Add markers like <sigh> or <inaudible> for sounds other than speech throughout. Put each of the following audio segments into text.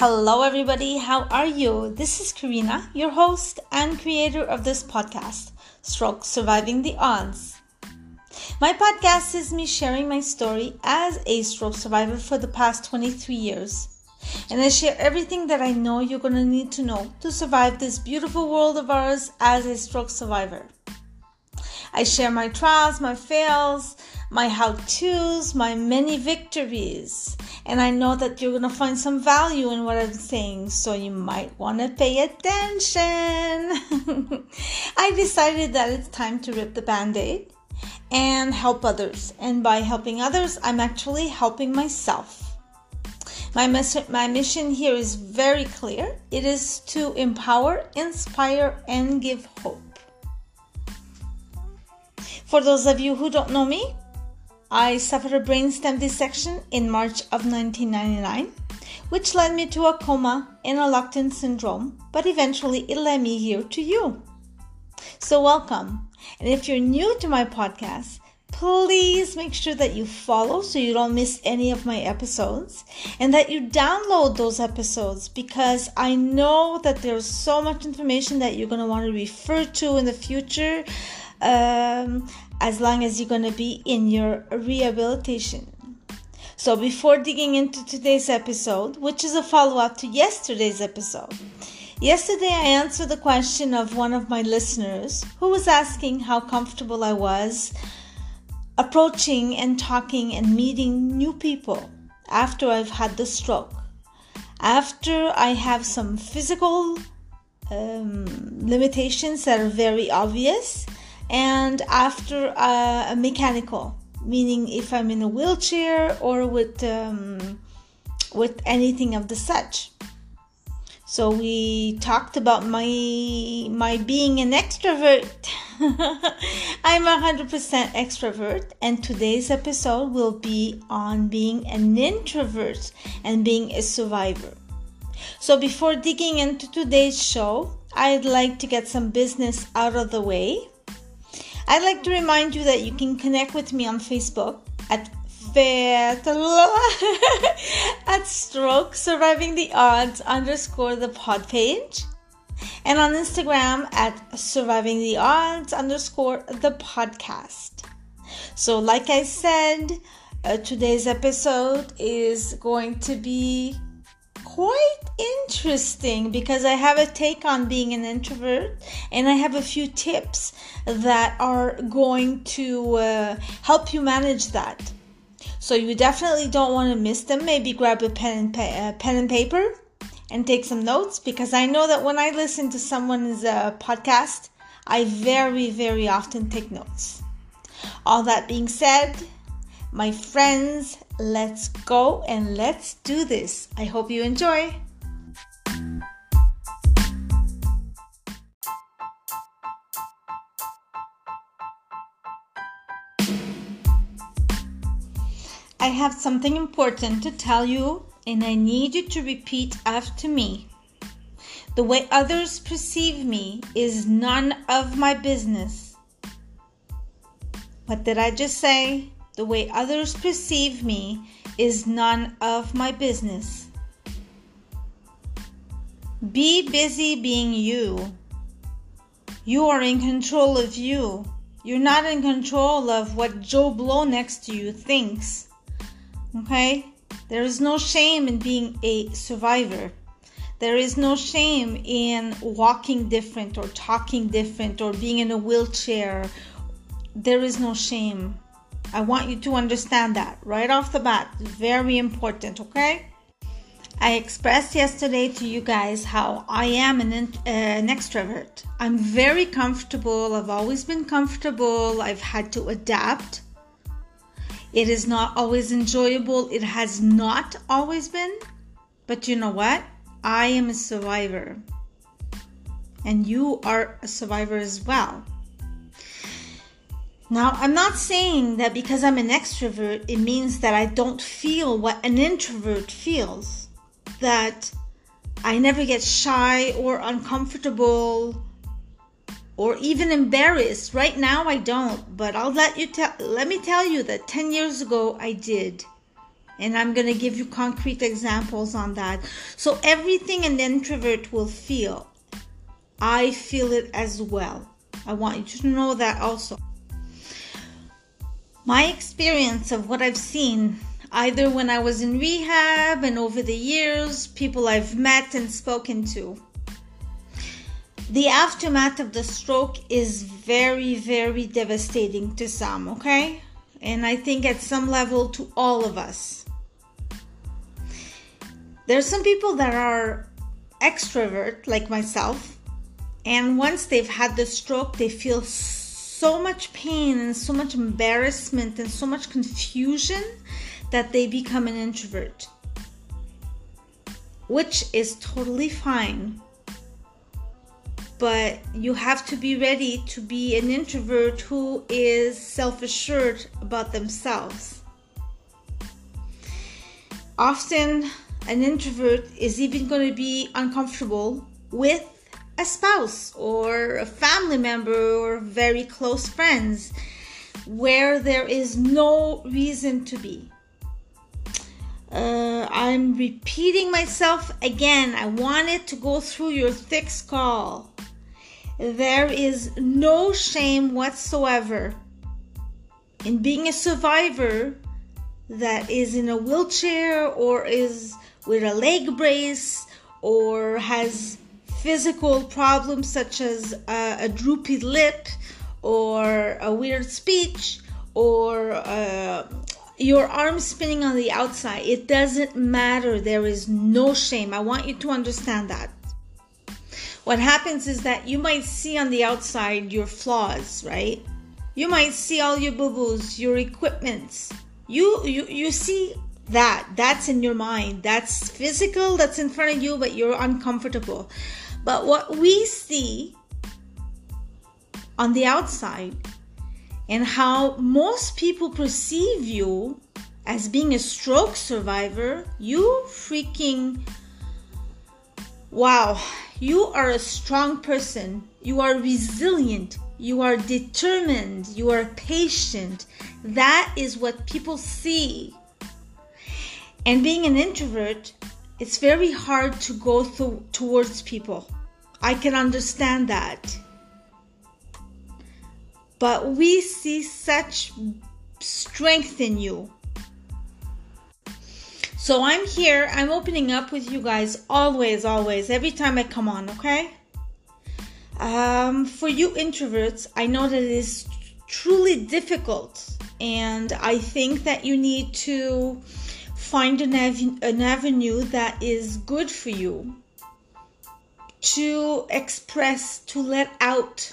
Hello, everybody. How are you? This is Karina, your host and creator of this podcast, Stroke Surviving the Odds. My podcast is me sharing my story as a stroke survivor for the past 23 years. And I share everything that I know you're going to need to know to survive this beautiful world of ours as a stroke survivor. I share my trials, my fails, my how to's, my many victories. And I know that you're to find some value in what I'm saying, so you might want to pay attention. <laughs> I decided that it's time to rip the band aid and help others. And by helping others, I'm actually helping myself. My, mes- my mission here is very clear it is to empower, inspire, and give hope. For those of you who don't know me, I suffered a brainstem dissection in March of 1999, which led me to a coma and a locked-in syndrome, but eventually it led me here to you. So, welcome. And if you're new to my podcast, please make sure that you follow so you don't miss any of my episodes and that you download those episodes because I know that there's so much information that you're going to want to refer to in the future um, as long as you're going to be in your rehabilitation. So, before digging into today's episode, which is a follow up to yesterday's episode, yesterday I answered the question of one of my listeners who was asking how comfortable I was approaching and talking and meeting new people after I've had the stroke. After I have some physical um, limitations that are very obvious, and after uh, a mechanical, meaning if I'm in a wheelchair or with um, with anything of the such. So we talked about my my being an extrovert. <laughs> I'm a 100% extrovert and today's episode will be on being an introvert and being a survivor. So before digging into today's show, I'd like to get some business out of the way. I'd like to remind you that you can connect with me on Facebook at <laughs> at stroke surviving the odds underscore the pod page and on Instagram at surviving the odds underscore the podcast. So, like I said, uh, today's episode is going to be quite interesting because I have a take on being an introvert and I have a few tips that are going to uh, help you manage that. So you definitely don't want to miss them. Maybe grab a pen and, pa- uh, pen and paper and take some notes because I know that when I listen to someone's uh, podcast, I very, very often take notes. All that being said, my friends, let's go and let's do this. I hope you enjoy. I have something important to tell you, and I need you to repeat after me. The way others perceive me is none of my business. What did I just say? The way others perceive me is none of my business. Be busy being you. You are in control of you. You're not in control of what Joe Blow next to you thinks. Okay? There is no shame in being a survivor. There is no shame in walking different or talking different or being in a wheelchair. There is no shame. I want you to understand that right off the bat. Very important, okay? I expressed yesterday to you guys how I am an, uh, an extrovert. I'm very comfortable. I've always been comfortable. I've had to adapt. It is not always enjoyable. It has not always been. But you know what? I am a survivor. And you are a survivor as well. Now, I'm not saying that because I'm an extrovert, it means that I don't feel what an introvert feels. That I never get shy or uncomfortable or even embarrassed. Right now I don't, but I'll let you tell let me tell you that 10 years ago I did. And I'm going to give you concrete examples on that. So, everything an introvert will feel, I feel it as well. I want you to know that also. My experience of what I've seen, either when I was in rehab and over the years, people I've met and spoken to, the aftermath of the stroke is very, very devastating to some, okay? And I think at some level to all of us. There's some people that are extrovert, like myself, and once they've had the stroke, they feel so much pain and so much embarrassment and so much confusion that they become an introvert, which is totally fine but you have to be ready to be an introvert who is self assured about themselves. Often, an introvert is even going to be uncomfortable with a spouse or a family member or very close friends where there is no reason to be. Uh, I'm repeating myself again. I wanted to go through your thick skull. There is no shame whatsoever in being a survivor that is in a wheelchair or is with a leg brace or has physical problems such as a, a droopy lip or a weird speech or uh, your arm spinning on the outside. It doesn't matter. There is no shame. I want you to understand that what happens is that you might see on the outside your flaws, right? You might see all your boo-boos, your equipments. You you you see that. That's in your mind. That's physical, that's in front of you, but you're uncomfortable. But what we see on the outside and how most people perceive you as being a stroke survivor, you freaking wow you are a strong person. You are resilient. You are determined. You are patient. That is what people see. And being an introvert, it's very hard to go towards people. I can understand that. But we see such strength in you so I'm here, I'm opening up with you guys always, always, every time I come on, okay? Um, for you introverts, I know that it is truly difficult, and I think that you need to find an, av- an avenue that is good for you to express, to let out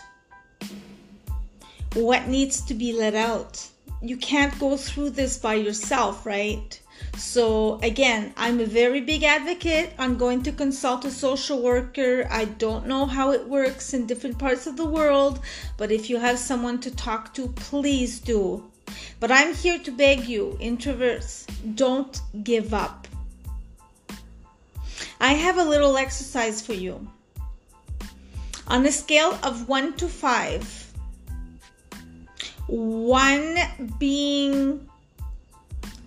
what needs to be let out. You can't go through this by yourself, right? So, again, I'm a very big advocate I'm going to consult a social worker. I don't know how it works in different parts of the world, but if you have someone to talk to, please do. But I'm here to beg you, introverts, don't give up. I have a little exercise for you. On a scale of 1 to 5, 1 being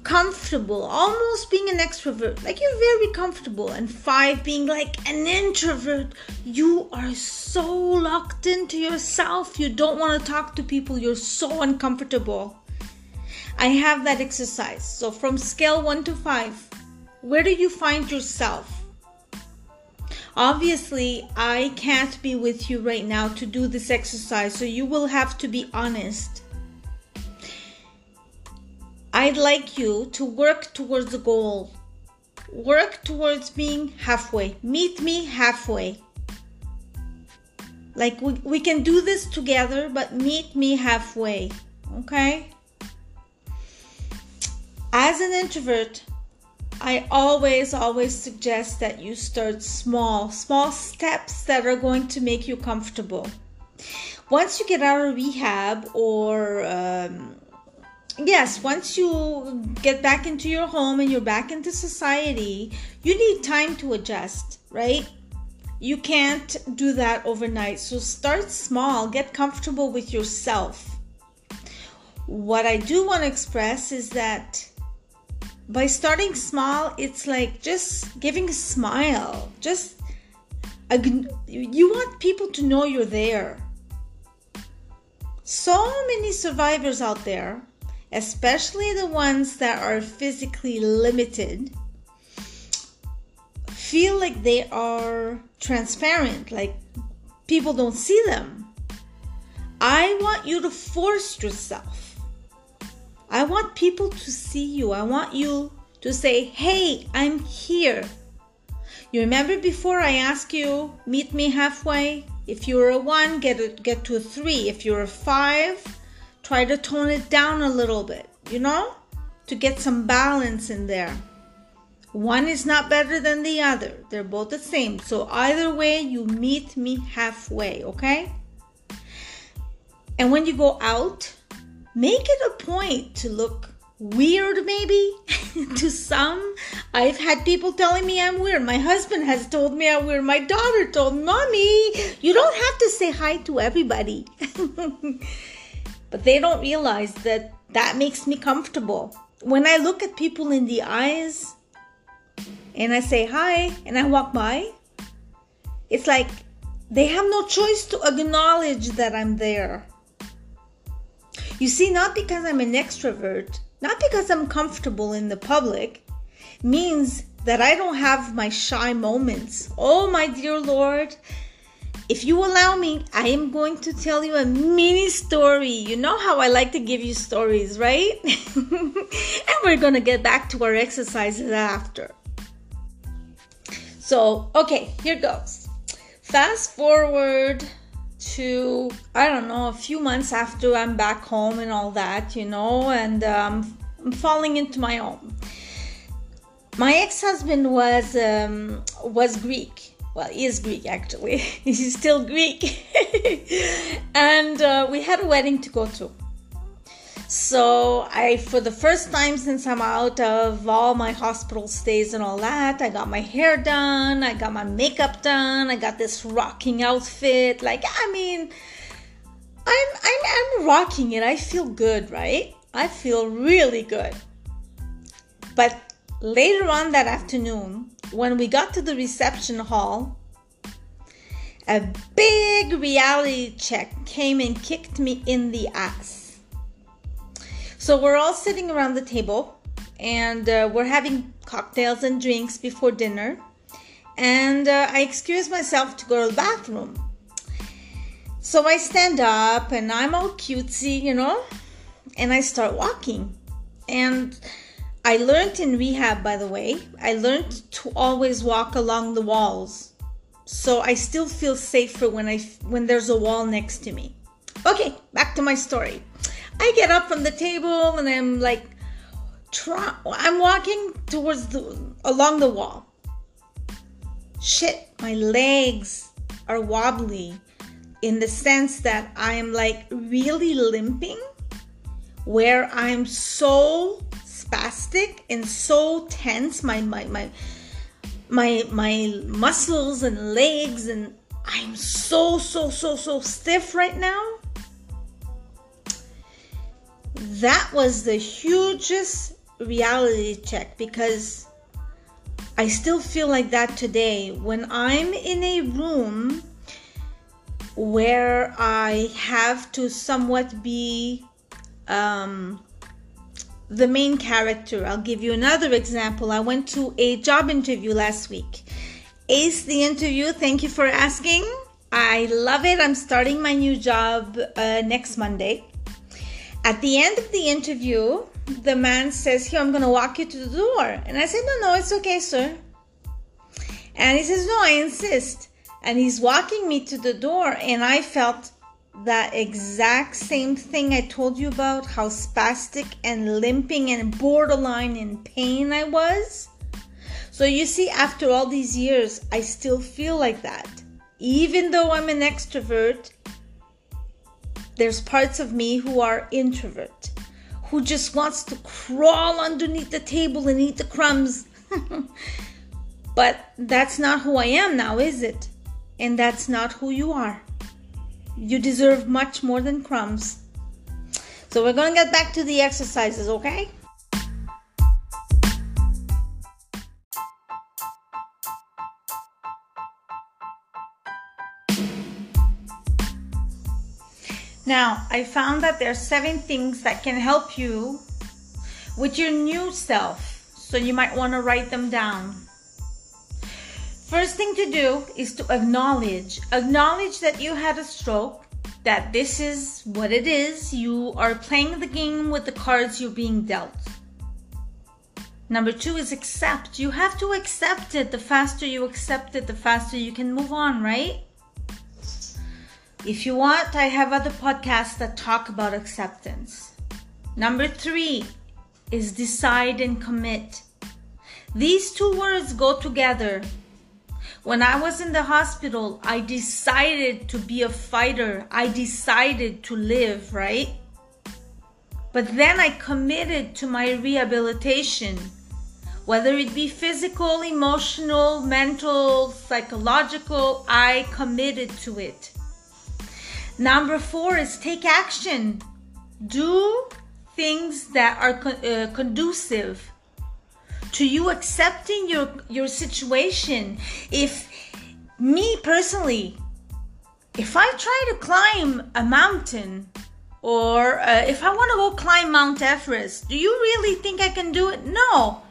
comfortable, almost being an extrovert, like you're very comfortable, and five being like an introvert, you are so locked into yourself, you don't want to talk to people, you're so uncomfortable. I have that exercise. So, from scale one to five, where do you find yourself? Obviously, I can't be with you right now to do this exercise, so you will have to be honest I'd like you to work towards the goal. Work towards being halfway. Meet me halfway. Like we, we can do this together, but meet me halfway. Okay? As an introvert, I always, always suggest that you start small, small steps that are going to make you comfortable. Once you get out of rehab or um, yes, once you get back into your home and you're back into society, you need time to adjust, right? You can't do that overnight. So start small, get comfortable with yourself. What I do want to express is that by starting small, it's like just giving a smile. Just you want people to know you're there. So many survivors out there, especially the ones that are physically limited, feel like they are transparent, like people don't see them. I want you to force yourself. I want people to see you. I want you to say, hey, I'm here. You remember before I asked you, meet me halfway? If you're a one, get a, get to a three. If you're a five, try to tone it down a little bit, you know, to get some balance in there. One is not better than the other. They're both the same. So either way, you meet me halfway, okay? And when you go out, make it a point to look weird maybe <laughs> to some. I've had people telling me i'm weird. My husband has told me i'm weird. My daughter told mommy you don't have to say hi to everybody. <laughs> But they don't realize that that makes me comfortable. When i look at people in the eyes and i say hi and i walk by it's like they have no choice to acknowledge that i'm there you see not because i'm an extrovert not because I'm comfortable in the public, means that I don't have my shy moments. Oh, my dear Lord, if you allow me, I am going to tell you a mini story. You know how I like to give you stories, right? <laughs> and we're going to get back to our exercises after. So, okay, here goes. Fast forward to I don't know a few months after I'm back home and all that, you know, and um, I'm falling into my own. My ex-husband was um, was Greek. Well, he is Greek actually. <laughs> He's still Greek, <laughs> and uh, we had a wedding to go to. So I, for the first time since I'm out of all my hospital stays and all that, I got my hair done, I got my makeup done, I got this rocking outfit. Like, I mean, I'm I'm I'm rocking it. I feel good, right? I feel really good. But later on that afternoon, when we got to the reception hall, a big reality check came and kicked me in the ass. So we're all sitting around the table and uh, we're having cocktails and drinks before dinner. And uh, I excuse myself to go to the bathroom. So I stand up and I'm all cutesy, you know, and I start walking. And I learned in rehab, by the way, I learned to always walk along the walls. So I still feel safer when I when there's a wall next to me. Okay, back to my story. I get up from the table and I'm like, try, I'm walking towards the along the wall. Shit, my legs are wobbly in the sense that I'm like really limping, where I'm so spastic and so tense, my my my my my muscles and legs and I'm so so so so stiff right now that was the hugest reality check because I still feel like that today. When I'm in a room where I have to somewhat be um, the main character, I'll give you another example. I went to a job interview last week. Ace the interview. Thank you for asking. I love it. I'm starting my new job uh, next Monday. At the end of the interview, the man says, Here, I'm going to walk you to the door. And I said, No, no, it's okay, sir. And he says, No, I insist. And he's walking me to the door, and I felt that exact same thing I told you about how spastic and limping and borderline in pain I was. So you see, after all these years, I still feel like that. Even though I'm an extrovert, there's parts of me who are introvert, who just wants to crawl underneath the table and eat the crumbs. <laughs> but that's not who I am now, is it? And that's not who you are. You deserve much more than crumbs. So we're going to get back to the exercises, okay? Now, I found that there are seven things that can help you with your new self. So you might want to write them down. First thing to do is to acknowledge. Acknowledge that you had a stroke, that this is what it is. You are playing the game with the cards you're being dealt. Number two is accept. You have to accept it. The faster you accept it, the faster you can move on, right? If you want, I have other podcasts that talk about acceptance. Number three is decide and commit. These two words go together. When I was in the hospital, I decided to be a fighter. I decided to live, right? But then I committed to my rehabilitation whether it be physical, emotional, mental, psychological, I committed to it. Number four is take action. Do things that are uh, conducive to you accepting your your situation. If me personally, if I try to climb a mountain or uh, if I want to go climb Mount Everest, do you really think I can do it? No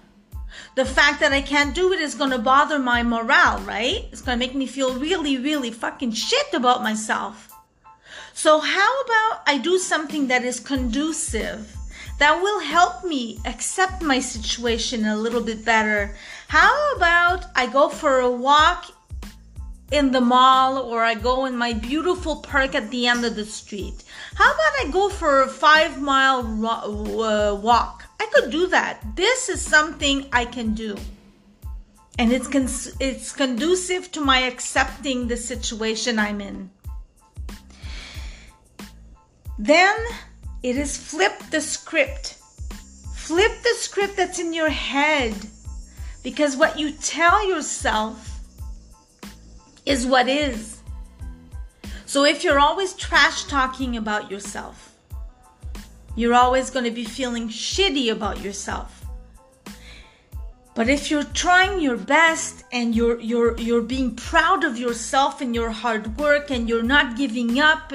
the fact that I can't do it is going to bother my morale, right? It's going to make me feel really, really fucking shit about myself. So, how about I do something that is conducive, that will help me accept my situation a little bit better? How about I go for a walk in the mall or I go in my beautiful park at the end of the street? How about I go for a five mile uh, walk? I could do that. This is something I can do. And it's it's conducive to my accepting the situation I'm in. Then it is flip the script. Flip the script that's in your head. Because what you tell yourself is what is. So if you're always trash talking about yourself, you're always going to be feeling shitty about yourself. But if you're trying your best and you're you're you're being proud of yourself and your hard work and you're not giving up,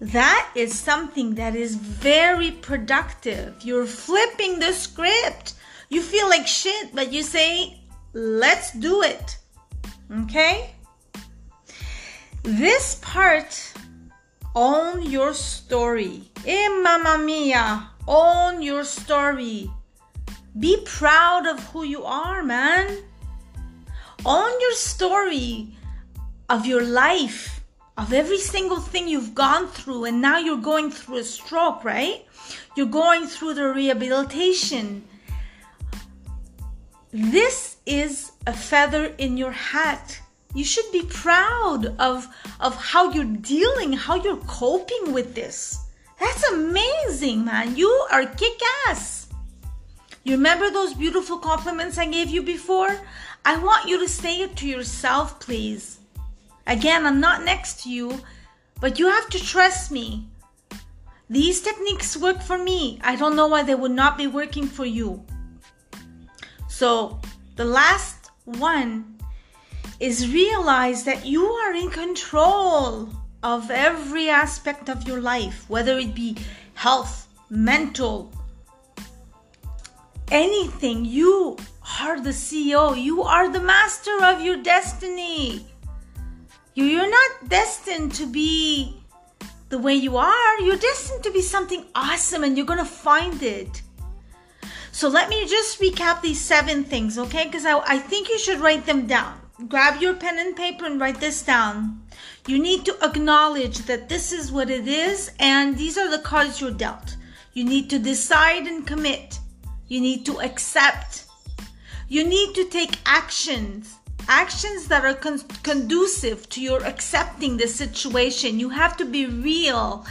that is something that is very productive. You're flipping the script. You feel like shit, but you say, "Let's do it." Okay? This part own your story Eh, mamma mia, own your story. Be proud of who you are, man. Own your story of your life, of every single thing you've gone through, and now you're going through a stroke, right? You're going through the rehabilitation. This is a feather in your hat. You should be proud of, of how you're dealing, how you're coping with this. That's amazing, man. You are kick ass. You remember those beautiful compliments I gave you before? I want you to say it to yourself, please. Again, I'm not next to you, but you have to trust me. These techniques work for me. I don't know why they would not be working for you. So, the last one is realize that you are in control of every aspect of your life, whether it be health, mental, anything. You are the CEO, you are the master of your destiny. You're not destined to be the way you are, you're destined to be something awesome and you're gonna find it. So let me just recap these seven things, okay? Because I, I think you should write them down. Grab your pen and paper and write this down. You need to acknowledge that this is what it is and these are the cards you're dealt. You need to decide and commit. You need to accept. You need to take actions. Actions that are con- conducive to your accepting the situation. You have to be real.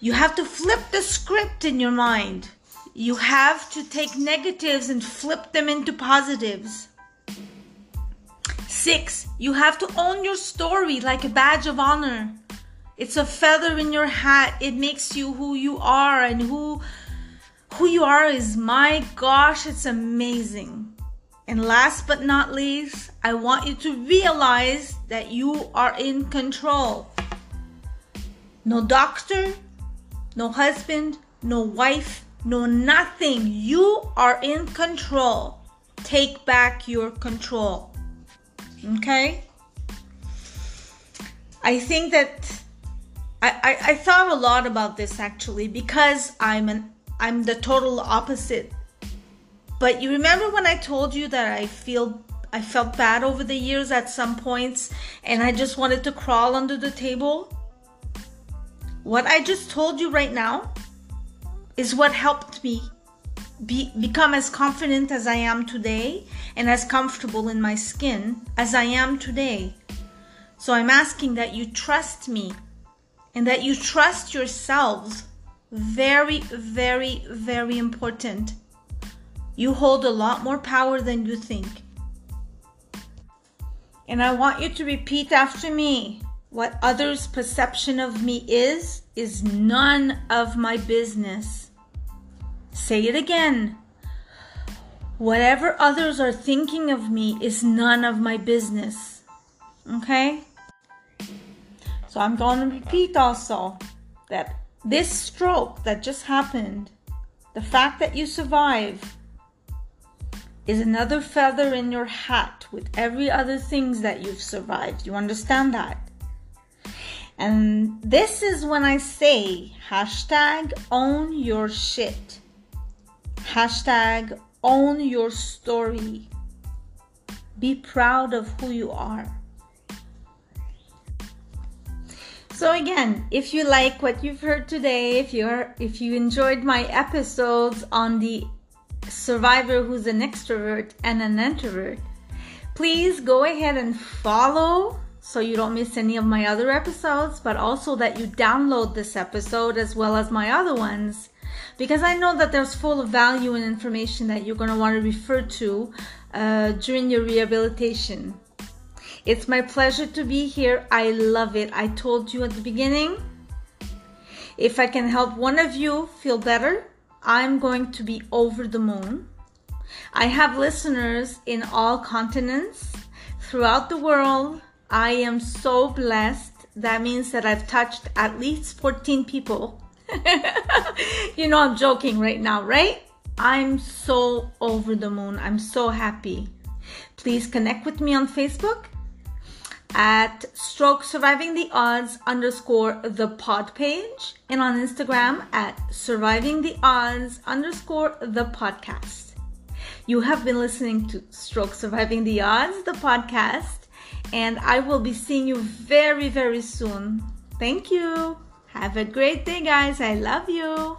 You have to flip the script in your mind. You have to take negatives and flip them into positives. Six, you have to own your story like a badge of honor. It's a feather in your hat. It makes you who you are and who who you are is my gosh, it's amazing. And last but not least, I want you to realize that you are in control. No doctor, no husband, no wife, no nothing. You are in control. Take back your control. Okay? I think that I, I, I thought a lot about this actually because I'm an I'm the total opposite. But you remember when I told you that I feel I felt bad over the years at some points and I just wanted to crawl under the table? What I just told you right now is what helped me be, become as confident as I am today and as comfortable in my skin as I am today. So I'm asking that you trust me and that you trust yourselves. Very, very, very important. You hold a lot more power than you think. And I want you to repeat after me. What others' perception of me is, is none of my business. Say it again. Whatever others are thinking of me is none of my business. Okay? So I'm going to repeat also that this stroke that just happened, the fact that you survive, is another feather in your hat with every other things that you've survived. You understand that? And this is when I say hashtag own your shit. Hashtag own your story. Be proud of who you are. So again, if you like what you've heard today, if you're if you enjoyed my episodes on the survivor who's an extrovert and an introvert, please go ahead and follow so you don't miss any of my other episodes, but also that you download this episode as well as my other ones because I know that there's full of value and information that you're going to want to refer to uh, during your rehabilitation. It's my pleasure to be here. I love it. I told you at the beginning if I can help one of you feel better, I'm going to be over the moon. I have listeners in all continents throughout the world. I am so blessed. That means that I've touched at least 14 people. <laughs> you know, I'm joking right now, right? I'm so over the moon. I'm so happy. Please connect with me on Facebook at stroke surviving the odds underscore the pod page and on Instagram at surviving the odds underscore the podcast. You have been listening to Stroke Surviving the Odds, the podcast, and I will be seeing you very, very soon. Thank you. Have a great day, guys. I love you.